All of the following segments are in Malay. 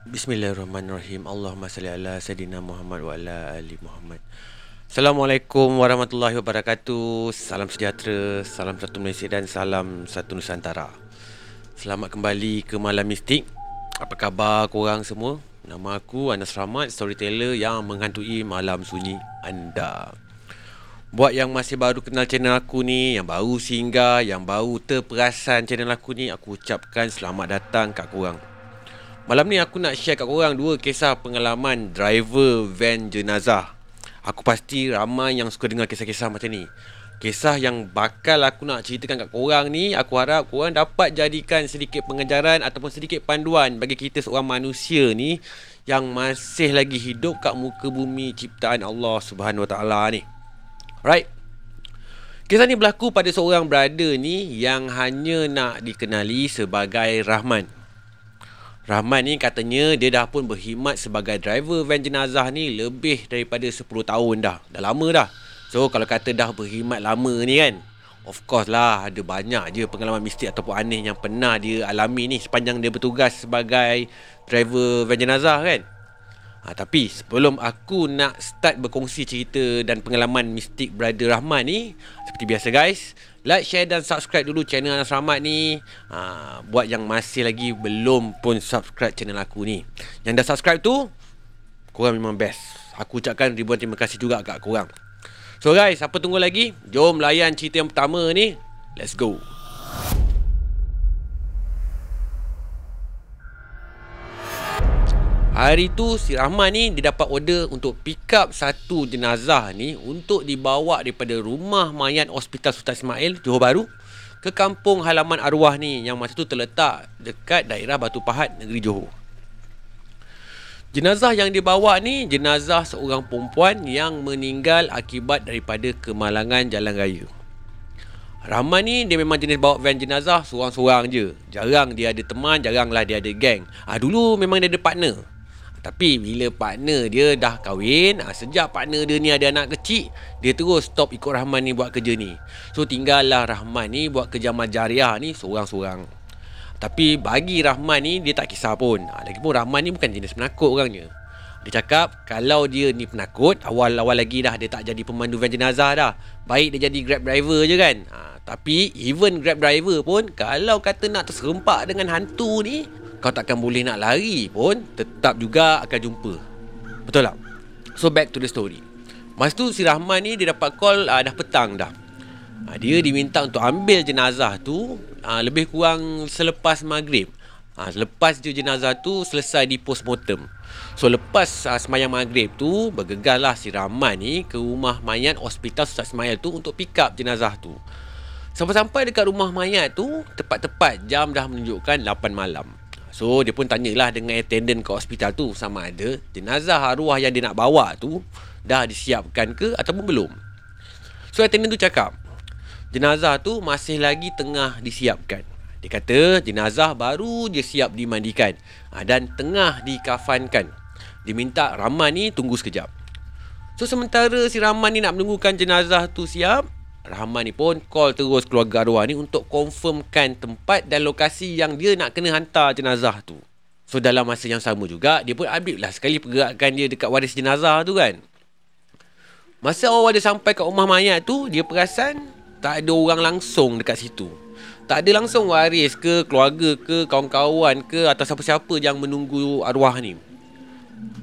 Bismillahirrahmanirrahim. Allahumma salli ala sayidina Muhammad wa ala ali Muhammad. Assalamualaikum warahmatullahi wabarakatuh. Salam sejahtera, salam satu Malaysia dan salam satu Nusantara. Selamat kembali ke Malam Mistik. Apa khabar korang semua? Nama aku Anas Rahmat, storyteller yang menghantui malam sunyi anda. Buat yang masih baru kenal channel aku ni, yang baru singgah, yang baru terperasan channel aku ni, aku ucapkan selamat datang kat korang. Malam ni aku nak share kat korang dua kisah pengalaman driver van jenazah. Aku pasti ramai yang suka dengar kisah-kisah macam ni. Kisah yang bakal aku nak ceritakan kat korang ni, aku harap korang dapat jadikan sedikit pengejaran ataupun sedikit panduan bagi kita seorang manusia ni yang masih lagi hidup kat muka bumi ciptaan Allah Subhanahu Wa Taala ni. Right? Kisah ni berlaku pada seorang brother ni yang hanya nak dikenali sebagai Rahman. Rahman ni katanya dia dah pun berkhidmat sebagai driver van jenazah ni lebih daripada 10 tahun dah. Dah lama dah. So kalau kata dah berkhidmat lama ni kan, of course lah ada banyak je pengalaman mistik ataupun aneh yang pernah dia alami ni sepanjang dia bertugas sebagai driver van jenazah kan. Ha, tapi sebelum aku nak start berkongsi cerita dan pengalaman mistik Brother Rahman ni Seperti biasa guys Like, share dan subscribe dulu channel Anas Rahmat ni. Ha, Buat yang masih lagi belum pun subscribe channel aku ni. Yang dah subscribe tu Korang memang best. Aku ucapkan ribuan terima kasih juga kat korang. So guys, apa tunggu lagi? Jom layan cerita yang pertama ni. Let's go Hari tu si Rahman ni dia dapat order untuk pick up satu jenazah ni untuk dibawa daripada rumah mayat Hospital Sultan Ismail Johor Bahru ke kampung halaman arwah ni yang masa tu terletak dekat daerah Batu Pahat negeri Johor. Jenazah yang dibawa ni jenazah seorang perempuan yang meninggal akibat daripada kemalangan jalan raya. Rahman ni dia memang jenis bawa van jenazah seorang-seorang je. Jarang dia ada teman, jaranglah dia ada geng. Ah dulu memang dia ada partner. Tapi bila partner dia dah kahwin ha, Sejak partner dia ni ada anak kecil Dia terus stop ikut Rahman ni buat kerja ni. So tinggallah Rahman ni buat kerja majariah ni seorang-seorang. Tapi bagi Rahman ni dia tak kisah pun. Ha, Lagipun Rahman ni bukan jenis penakut orangnya. Dia cakap kalau dia ni penakut Awal-awal lagi dah dia tak jadi pemandu van jenazah dah. Baik dia jadi grab driver je kan. Ha, Tapi even grab driver pun Kalau kata nak terserempak dengan hantu ni kau takkan boleh nak lari pun tetap juga akan jumpa. Betul tak? So back to the story. Masa tu si Rahman ni dia dapat call uh, dah petang dah. Uh, dia diminta untuk ambil jenazah tu uh, lebih kurang selepas maghrib. Uh, selepas je jenazah tu selesai di postmortem. So lepas uh, semayang maghrib tu bergegaslah si Rahman ni ke rumah mayat hospital Sultan Ismail tu untuk pick up jenazah tu. Sampai-sampai dekat rumah mayat tu tepat-tepat jam dah menunjukkan 8 malam. So dia pun tanyalah dengan attendant ke hospital tu sama ada jenazah arwah yang dia nak bawa tu dah disiapkan ke ataupun belum. So attendant tu cakap jenazah tu masih lagi tengah disiapkan. Dia kata jenazah baru je siap dimandikan ha, dan tengah dikafankan. Dia minta Rahman ni tunggu sekejap. So sementara si Rahman ni nak menunggukan jenazah tu siap, Rahman ni pun call terus keluarga arwah ni untuk confirmkan tempat dan lokasi yang dia nak kena hantar jenazah tu. So dalam masa yang sama juga, dia pun update lah sekali pergerakan dia dekat waris jenazah tu kan. Masa awal dia sampai kat rumah mayat tu, dia perasan tak ada orang langsung dekat situ. Tak ada langsung waris ke, keluarga ke, kawan-kawan ke atau siapa-siapa yang menunggu arwah ni.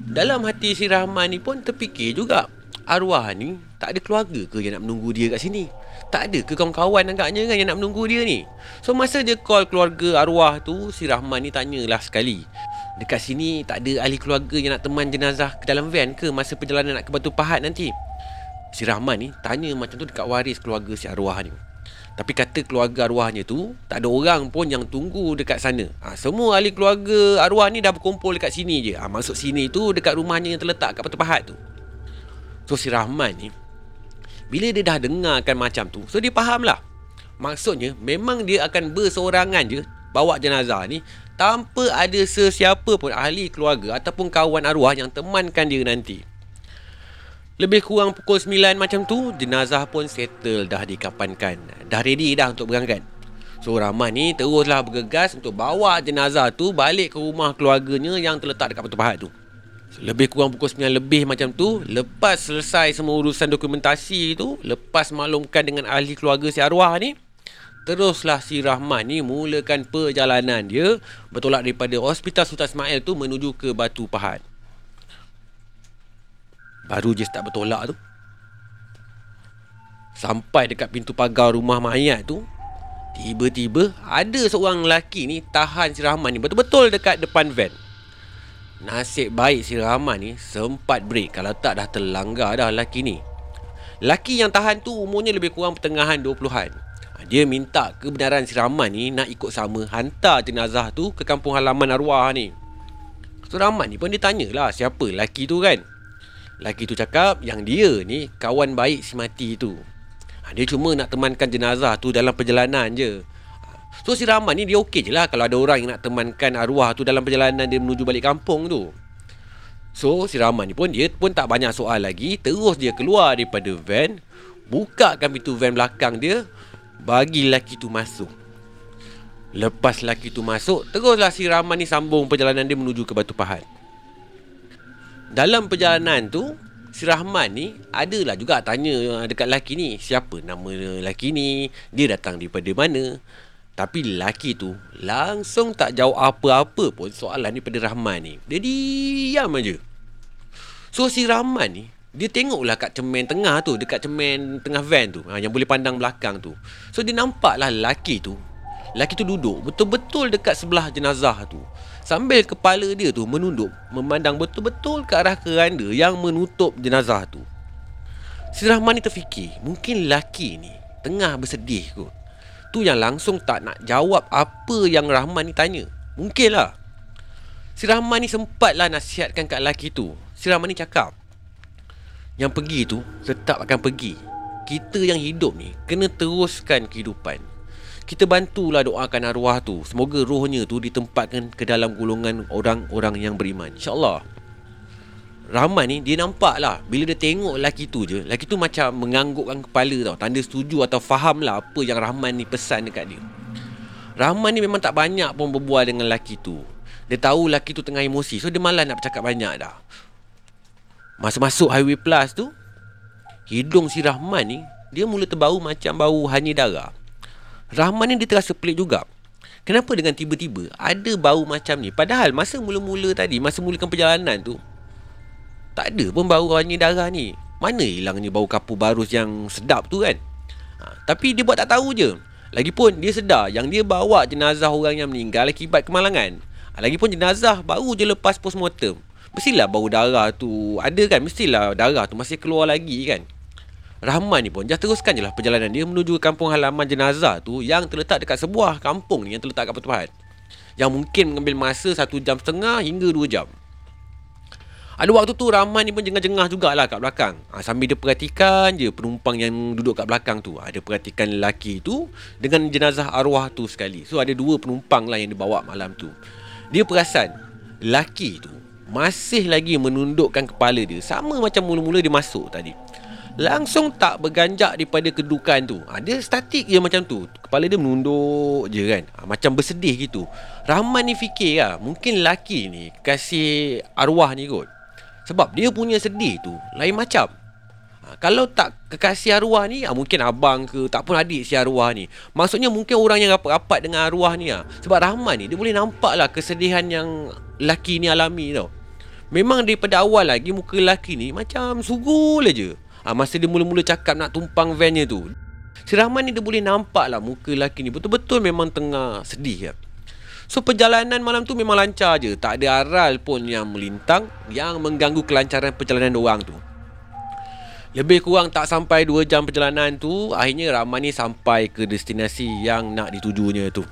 Dalam hati si Rahman ni pun terfikir juga, arwah ni tak ada keluarga ke yang nak menunggu dia kat sini? Tak ada ke kawan-kawan agaknya kan yang nak menunggu dia ni? So masa dia call keluarga arwah tu, si Rahman ni tanyalah sekali. Dekat sini tak ada ahli keluarga yang nak teman jenazah ke dalam van ke masa perjalanan nak ke Batu Pahat nanti? Si Rahman ni tanya macam tu dekat waris keluarga si arwah ni. Tapi kata keluarga arwahnya tu Tak ada orang pun yang tunggu dekat sana ha, Semua ahli keluarga arwah ni dah berkumpul dekat sini je ha, Maksud sini tu dekat rumahnya yang terletak kat Batu Pahat tu So si Rahman ni Bila dia dah dengarkan macam tu So dia faham lah Maksudnya Memang dia akan berseorangan je Bawa jenazah ni Tanpa ada sesiapa pun Ahli keluarga Ataupun kawan arwah Yang temankan dia nanti. Lebih kurang pukul 9 macam tu Jenazah pun settle dah dikapankan. Dah ready dah untuk berangkat. So Rahman ni teruslah bergegas untuk bawa jenazah tu balik ke rumah keluarganya yang terletak dekat Batu Pahat tu. Lebih kurang pukul 9 lebih macam tu, lepas selesai semua urusan dokumentasi tu, lepas maklumkan dengan ahli keluarga si arwah ni, teruslah si Rahman ni mulakan perjalanan dia bertolak daripada Hospital Sultan Ismail tu menuju ke Batu Pahat. Baru je start bertolak tu. Sampai dekat pintu pagar rumah mayat tu, Tiba-tiba ada seorang lelaki ni tahan si Rahman ni betul-betul dekat depan van. Nasib baik si Rahman ni sempat break kalau tak dah terlanggar dah lelaki ni. Lelaki yang tahan tu umurnya lebih kurang pertengahan 20-an. Ha, dia minta kebenaran si Rahman ni nak ikut sama hantar jenazah tu ke kampung halaman arwah ni. So Rahman ni pun dia tanyalah siapa lelaki tu kan. Lelaki tu cakap yang dia ni kawan baik si mati tu. Ha, dia cuma nak temankan jenazah tu dalam perjalanan je. So si Rahman ni dia okey je lah kalau ada orang yang nak temankan arwah tu dalam perjalanan dia menuju balik kampung tu. So si Rahman ni pun dia pun tak banyak soal lagi. Terus dia keluar daripada van. Bukakan pintu van belakang dia. Bagi lelaki tu masuk. Lepas lelaki tu masuk. Teruslah si Rahman ni sambung perjalanan dia menuju ke Batu Pahat. Dalam perjalanan tu si Rahman ni adalah juga tanya dekat lelaki ni siapa nama lelaki ni dia datang daripada mana tapi lelaki tu langsung tak jawab apa-apa pun soalan ni pada Rahman ni. Dia diam aja. So si Rahman ni dia tengoklah kat cermin tengah tu dekat cermin tengah van tu ha, yang boleh pandang belakang tu. So dia nampaklah lelaki tu lelaki tu duduk betul-betul dekat sebelah jenazah tu. Sambil kepala dia tu menunduk Memandang betul-betul ke arah keranda Yang menutup jenazah tu. Si Rahman ni terfikir Mungkin lelaki ni Tengah bersedih kot Tu yang langsung tak nak jawab Apa yang Rahman ni tanya. Mungkin lah. Si Rahman ni sempatlah nasihatkan kat lelaki tu. Si Rahman ni cakap Yang pergi tu Tetap akan pergi. Kita yang hidup ni Kena teruskan kehidupan. Kita bantulah doakan arwah tu. Semoga rohnya tu ditempatkan ke dalam golongan orang-orang yang beriman. Insyaallah Rahman ni dia nampak lah. Bila dia tengok lelaki tu je lelaki tu macam menganggukkan kepala tau. Tanda setuju atau faham lah apa yang Rahman ni pesan dekat dia. Rahman ni memang tak banyak pun berbual dengan lelaki tu. Dia tahu lelaki tu tengah emosi so dia malas nak bercakap banyak dah. Masa masuk highway plus tu hidung si Rahman ni dia mula terbau macam bau hanya darah. Rahman ni dia terasa pelik juga. Kenapa dengan tiba-tiba ada bau macam ni? Padahal masa mula-mula tadi, masa mulakan perjalanan tu, tak ada pun bau hanya darah ni. Mana hilangnya bau kapur barus yang sedap tu kan? Ha, tapi dia buat tak tahu je. Lagipun dia sedar yang dia bawa jenazah orang yang meninggal akibat kemalangan. Ha, lagipun jenazah baru je lepas postmortem. Mestilah bau darah tu ada kan? Mestilah darah tu masih keluar lagi kan? Rahman ni pun just teruskan je lah perjalanan dia menuju kampung halaman jenazah tu yang terletak dekat sebuah kampung ni yang terletak kat Pahat. Yang mungkin mengambil masa satu jam setengah hingga dua jam. Ada waktu tu Rahman ni pun jengah-jengah jugalah kat belakang. Ha, sambil dia perhatikan je penumpang yang duduk kat belakang tu. Ada perhatikan lelaki tu dengan jenazah arwah tu sekali. So ada dua penumpang lah yang dibawa malam tu. Dia perasan lelaki tu masih lagi menundukkan kepala dia. Sama macam mula-mula dia masuk tadi. Langsung tak berganjak daripada kedudukan tu ha, Dia statik je macam tu Kepala dia menunduk je kan ha, Macam bersedih gitu Rahman ni fikir lah Mungkin lelaki ni Kasih arwah ni kot Sebab dia punya sedih tu Lain macam. Ha, Kalau tak kekasih arwah ni ha, Mungkin abang ke Tak pun adik si arwah ni. Maksudnya mungkin orang yang rapat-rapat dengan arwah ni ha. Sebab Rahman ni Dia boleh nampak lah Kesedihan yang Lelaki ni alami tau. Memang daripada awal lagi Muka lelaki ni Macam sugul aja ha, Masa dia mula-mula cakap nak tumpang vannya tu. Si Rahman ni dia boleh nampak lah muka lelaki ni. Betul-betul memang tengah sedih ya. So perjalanan malam tu memang lancar je. Tak ada aral pun yang melintang Yang mengganggu kelancaran perjalanan orang tu. Lebih kurang tak sampai 2 jam perjalanan tu Akhirnya Rahman ni sampai ke destinasi yang nak ditujunya tu.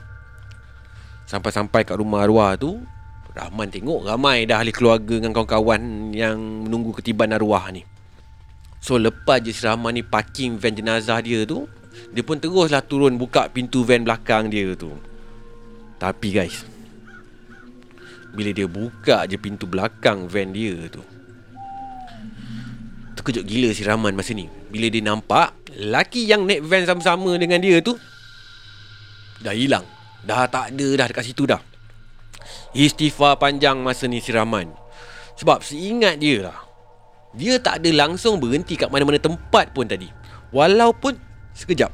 Sampai-sampai kat rumah arwah tu Rahman tengok ramai dah ahli keluarga dengan kawan-kawan yang menunggu ketiban arwah ni. So lepas je si Rahman ni parking van jenazah dia tu Dia pun teruslah turun buka pintu van belakang dia tu Tapi guys Bila dia buka je pintu belakang van dia tu Terkejut gila si Rahman masa ni Bila dia nampak Laki yang naik van sama-sama dengan dia tu dah hilang. Dah tak ada dah dekat situ dah. Istighfar panjang masa ni si Rahman. Sebab seingat dia lah. Dia tak ada langsung berhenti kat mana-mana tempat pun tadi. Walaupun sekejap.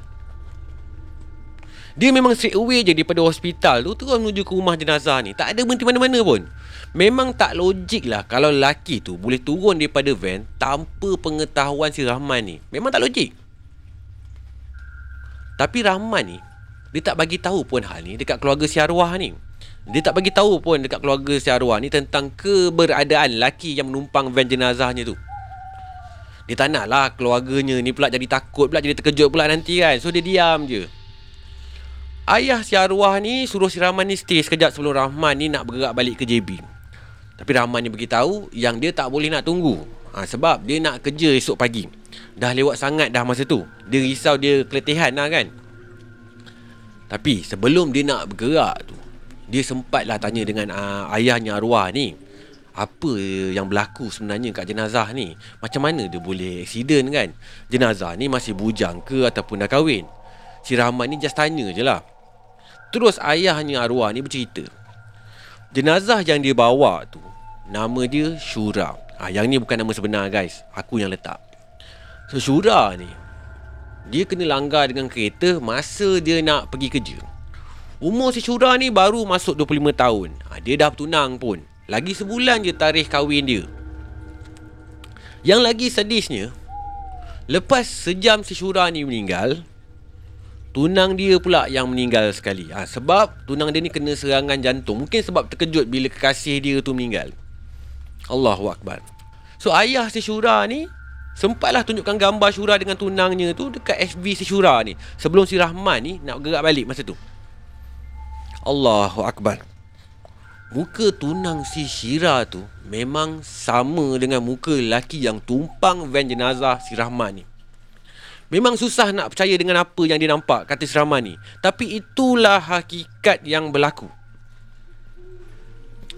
Dia memang straight away je daripada hospital tu terus menuju ke rumah jenazah ni. Tak ada berhenti mana-mana pun. Memang tak logik lah kalau lelaki tu boleh turun daripada van tanpa pengetahuan si Rahman ni. Memang tak logik. Tapi Rahman ni, dia tak bagi tahu pun hal ni dekat keluarga si arwah ni. Dia tak bagi tahu pun dekat keluarga si arwah ni tentang keberadaan lelaki yang menumpang van jenazahnya tu. Dia tak nak lah keluarganya ni pula jadi takut pula jadi terkejut pula nanti kan. So dia diam je. Ayah si arwah ni suruh si Rahman ni stay sekejap sebelum Rahman ni nak bergerak balik ke JB. Tapi Rahman ni beritahu yang dia tak boleh nak tunggu. Ha, sebab dia nak kerja esok pagi. Dah lewat sangat dah masa tu. Dia risau dia keletihan lah kan. Tapi sebelum dia nak bergerak tu, dia sempatlah tanya dengan uh, ayahnya arwah ni. Apa yang berlaku sebenarnya kat jenazah ni? Macam mana dia boleh accident kan? Jenazah ni masih bujang ke ataupun dah kahwin? Si Rahman ni just tanya je lah. Terus ayahnya arwah ni bercerita. Jenazah yang dia bawa tu Nama dia Shura ha, Yang ni bukan nama sebenar guys. Aku yang letak. So Shura ni Dia kena langgar dengan kereta Masa dia nak pergi kerja. Umur si Shura ni baru masuk 25 tahun. Ha, Dia dah bertunang pun. Lagi sebulan je tarikh kahwin dia. Yang lagi sedihnya Lepas sejam si Shura ni meninggal Tunang dia pula yang meninggal sekali. Ha, Sebab tunang dia ni kena serangan jantung. Mungkin sebab terkejut bila kekasih dia tu meninggal. Allahu Akbar. So ayah si Syura ni Sempatlah tunjukkan gambar Syura dengan tunangnya tu Dekat FB si Syura ni. Sebelum si Rahman ni nak gerak balik masa tu. Allahu Akbar. Muka tunang si Syira tu Memang sama dengan muka lelaki yang tumpang van jenazah si Rahman ni Memang susah nak percaya dengan apa yang dia nampak kata Seraman ni. Tapi itulah hakikat yang berlaku.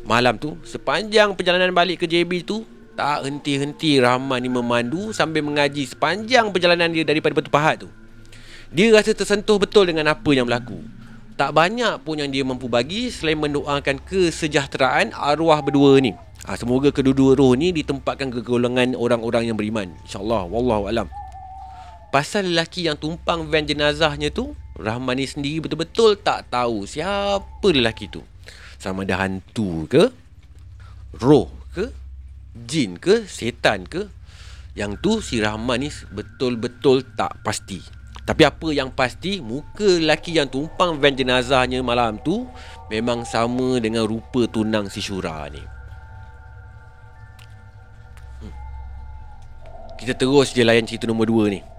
Malam tu, sepanjang perjalanan balik ke JB tu, tak henti-henti Rahman ni memandu sambil mengaji sepanjang perjalanan dia daripada Batu Pahat tu. Dia rasa tersentuh betul dengan apa yang berlaku. Tak banyak pun yang dia mampu bagi selain mendoakan kesejahteraan arwah berdua ni. Ha, semoga kedua-dua roh ni ditempatkan ke golongan orang-orang yang beriman. InsyaAllah. Wallahualam. Pasal lelaki yang tumpang van jenazahnya tu Rahman ni sendiri betul-betul tak tahu siapa lelaki tu. Sama ada hantu ke Roh ke Jin ke Setan ke Yang tu si Rahman ni betul-betul tak pasti. Tapi apa yang pasti Muka lelaki yang tumpang van jenazahnya malam tu Memang sama dengan rupa tunang si Syura ni. Hmm. Kita terus je layan cerita nombor 2 ni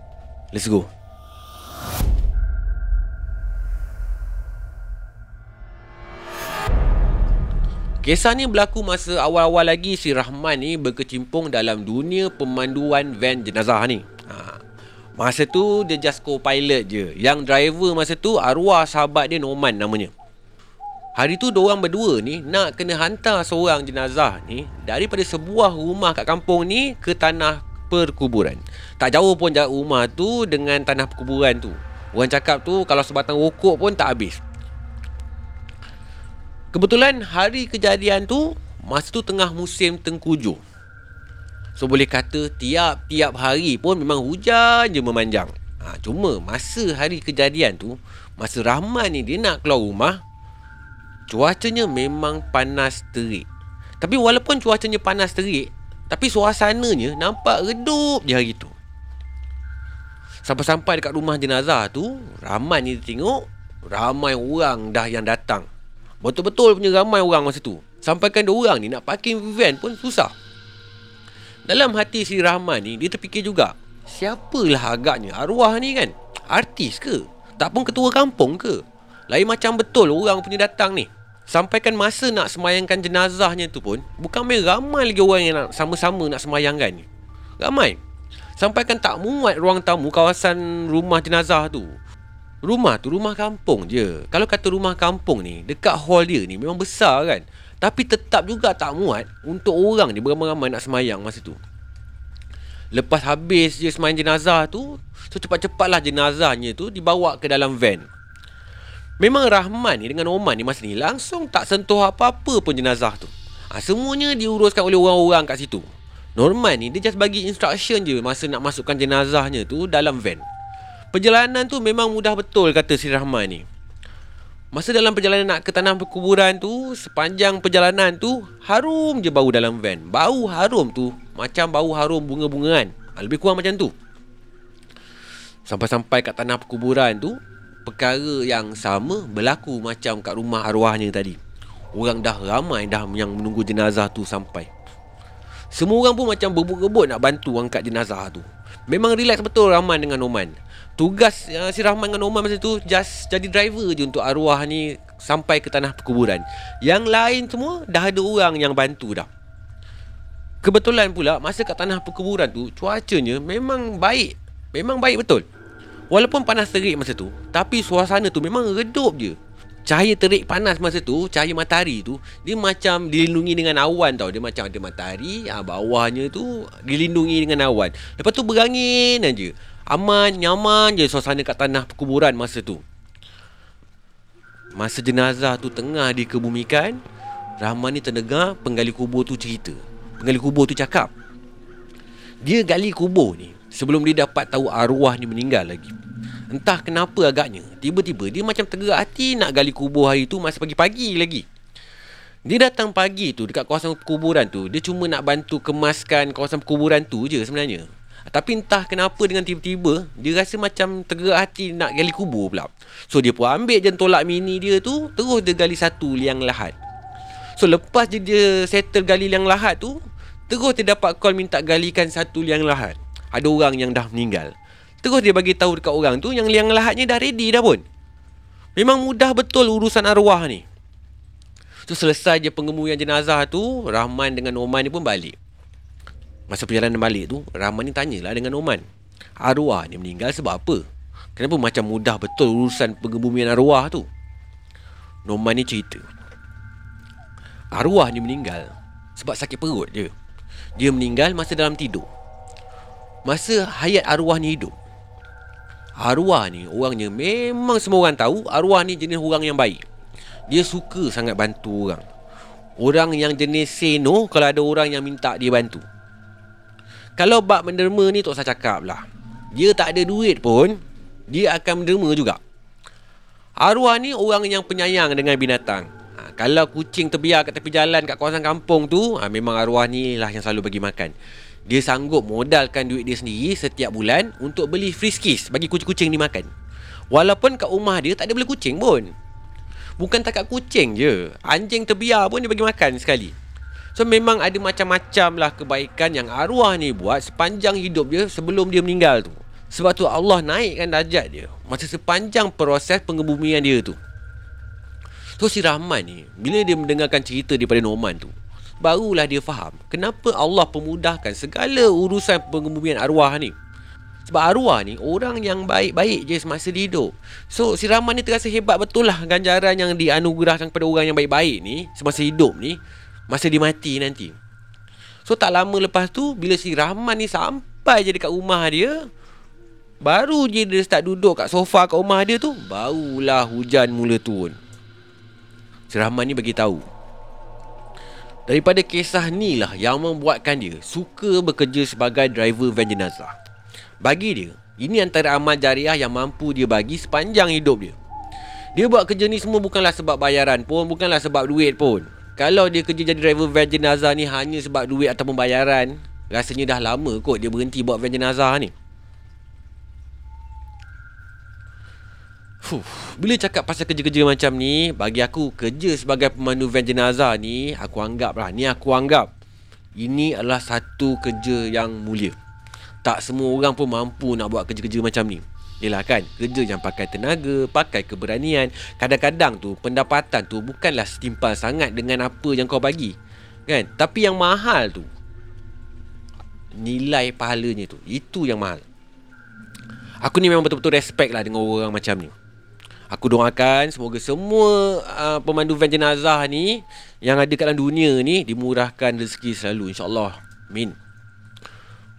Let's go. Kisah ni berlaku masa awal-awal lagi si Rahman ni berkecimpung dalam dunia pemanduan van jenazah ni. Ha. Masa tu dia just co-pilot je. Yang driver masa tu arwah sahabat dia Norman namanya. Hari tu diorang berdua ni nak kena hantar seorang jenazah ni daripada sebuah rumah kat kampung ni ke tanah perkuburan. Tak jauh pun jarak rumah tu dengan tanah perkuburan tu. Orang cakap tu kalau sebatang rokok pun tak habis. Kebetulan hari kejadian tu masa tu tengah musim tengkujuh. So boleh kata tiap-tiap hari pun memang hujan je memanjang. Ha, cuma masa hari kejadian tu, masa Rahman ni dia nak keluar rumah, cuacanya memang panas terik. Tapi walaupun cuacanya panas terik, tapi suasananya nampak redup je hari tu. Sampai-sampai dekat rumah jenazah tu, ramai ni tengok, ramai orang dah yang datang. Betul-betul punya ramai orang masa tu. Sampaikan dua orang ni nak parking van pun susah. Dalam hati si Rahman ni, dia terfikir juga, siapalah agaknya arwah ni kan? Artis ke? Tak pun ketua kampung ke? Lain macam betul orang punya datang ni. Sampaikan masa nak semayangkan jenazahnya tu pun Bukan main ramai lagi orang yang nak sama-sama nak semayangkan Ramai. Sampaikan tak muat ruang tamu kawasan rumah jenazah tu. Rumah tu rumah kampung je. Kalau kata rumah kampung ni Dekat hall dia ni memang besar kan. Tapi tetap juga tak muat Untuk orang ni beramai-ramai nak semayang masa tu. Lepas habis je semayang jenazah tu So cepat-cepatlah jenazahnya tu dibawa ke dalam van Memang Rahman ni dengan Oman ni masa ni langsung tak sentuh apa-apa pun jenazah tu. Ha, semuanya diuruskan oleh orang-orang kat situ. Norman ni dia just bagi instruction je masa nak masukkan jenazahnya tu dalam van. Perjalanan tu memang mudah betul kata si Rahman ni. Masa dalam perjalanan nak ke tanah perkuburan tu, sepanjang perjalanan tu harum je bau dalam van. Bau harum tu macam bau harum bunga-bungaan. Ha, lebih kurang macam tu. Sampai-sampai kat tanah perkuburan tu, perkara yang sama berlaku macam kat rumah arwahnya tadi. Orang dah ramai dah yang menunggu jenazah tu sampai. Semua orang pun macam berebut-rebut nak bantu angkat jenazah tu. Memang relax betul Rahman dengan Oman. Tugas uh, si Rahman dengan Oman masa tu just jadi driver je untuk arwah ni sampai ke tanah perkuburan. Yang lain semua dah ada orang yang bantu dah. Kebetulan pula masa kat tanah perkuburan tu cuacanya memang baik. Memang baik betul. Walaupun panas terik masa tu Tapi suasana tu memang redup je. Cahaya terik panas masa tu Cahaya matahari tu Dia macam dilindungi dengan awan tau. Dia macam ada matahari ha, Bawahnya tu Dilindungi dengan awan. Lepas tu berangin aja Aman, nyaman je suasana kat tanah perkuburan masa tu. Masa jenazah tu tengah dikebumikan Rahman ni terdengar penggali kubur tu cerita. Penggali kubur tu cakap Dia gali kubur ni sebelum dia dapat tahu arwah ni meninggal lagi. Entah kenapa agaknya, tiba-tiba dia macam tergerak hati nak gali kubur hari tu masa pagi-pagi lagi. Dia datang pagi tu dekat kawasan kuburan tu, dia cuma nak bantu kemaskan kawasan kuburan tu je sebenarnya. Tapi entah kenapa dengan tiba-tiba, dia rasa macam tergerak hati nak gali kubur pula. So dia pun ambil je tolak mini dia tu, terus dia gali satu liang lahat. So lepas je dia settle gali liang lahat tu, terus dia dapat call minta galikan satu liang lahat ada orang yang dah meninggal. Terus dia bagi tahu dekat orang tu yang liang lahatnya dah ready dah pun. Memang mudah betul urusan arwah ni. So selesai je pengemuian jenazah tu, Rahman dengan Oman ni pun balik. Masa perjalanan balik tu, Rahman ni tanyalah dengan Oman. Arwah ni meninggal sebab apa? Kenapa macam mudah betul urusan pengebumian arwah tu? Noman ni cerita. Arwah ni meninggal sebab sakit perut je. Dia meninggal masa dalam tidur. Masa hayat arwah ni hidup Arwah ni orangnya memang semua orang tahu Arwah ni jenis orang yang baik. Dia suka sangat bantu orang. Orang yang jenis say no Kalau ada orang yang minta dia bantu. Kalau bab menderma ni tak usah cakap lah. Dia tak ada duit pun Dia akan menderma juga. Arwah ni orang yang penyayang dengan binatang. Ha, Kalau kucing terbiar kat tepi jalan kat kawasan kampung tu ha, Memang arwah ni lah yang selalu bagi makan dia sanggup modalkan duit dia sendiri setiap bulan untuk beli friskies bagi kucing-kucing ni makan. Walaupun kat rumah dia tak ada beli kucing pun. Bukan takat kucing je. Anjing terbiar pun dia bagi makan sekali. So memang ada macam-macam lah kebaikan yang arwah ni buat sepanjang hidup dia sebelum dia meninggal tu. Sebab tu Allah naikkan darjat dia masa sepanjang proses pengebumian dia tu. So si Rahman ni bila dia mendengarkan cerita daripada Norman tu barulah dia faham kenapa Allah pemudahkan segala urusan pengebumian arwah ni. Sebab arwah ni orang yang baik-baik je semasa dia hidup. So si Rahman ni terasa hebat betul lah ganjaran yang dianugerahkan kepada orang yang baik-baik ni semasa hidup ni masa dia mati nanti. So tak lama lepas tu bila si Rahman ni sampai je dekat rumah dia baru je dia start duduk kat sofa kat rumah dia tu barulah hujan mula turun. Si Rahman ni bagi tahu Daripada kisah ni lah yang membuatkan dia suka bekerja sebagai driver van jenazah. Bagi dia, ini antara amal jariah yang mampu dia bagi sepanjang hidup dia. Dia buat kerja ni semua bukanlah sebab bayaran pun, bukanlah sebab duit pun. Kalau dia kerja jadi driver van jenazah ni hanya sebab duit atau bayaran, rasanya dah lama kot dia berhenti buat van jenazah ni. Fuh, bila cakap pasal kerja-kerja macam ni, bagi aku kerja sebagai pemandu van jenazah ni, aku anggap lah, ni aku anggap ini adalah satu kerja yang mulia. Tak semua orang pun mampu nak buat kerja-kerja macam ni. Yelah kan, kerja yang pakai tenaga, pakai keberanian. Kadang-kadang tu pendapatan tu bukanlah setimpal sangat dengan apa yang kau bagi. Kan? Tapi yang mahal tu, nilai pahalanya tu, itu yang mahal. Aku ni memang betul-betul respect lah dengan orang macam ni. Aku doakan semoga semua uh, pemandu van jenazah ni yang ada kat dalam dunia ni dimurahkan rezeki selalu insya-Allah. Amin.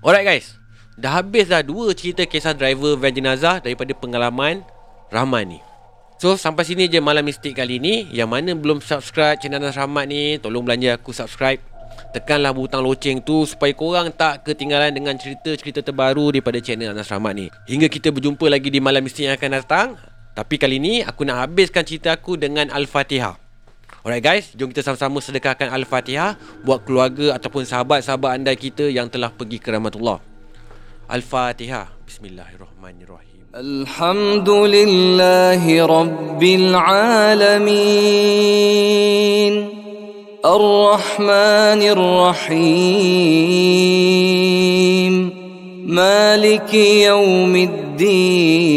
Alright guys. Dah habis dah dua cerita kisah driver van jenazah daripada pengalaman Rahman ni. So sampai sini je malam mistik kali ni Yang mana belum subscribe channel Anas Rahmat ni Tolong belanja aku subscribe Tekanlah butang loceng tu Supaya korang tak ketinggalan dengan cerita-cerita terbaru Daripada channel Anas Rahmat ni Hingga kita berjumpa lagi di malam mistik yang akan datang tapi kali ni aku nak habiskan cerita aku dengan Al-Fatihah. Alright guys, jom kita sama-sama sedekahkan Al-Fatihah buat keluarga ataupun sahabat-sahabat anda kita yang telah pergi ke rahmatullah. Al-Fatihah. Bismillahirrahmanirrahim. Alhamdulillahi rabbil alamin. Ar-Rahmanir Rahim. Maliki yaumiddin.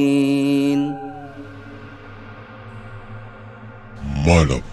Malam mistik.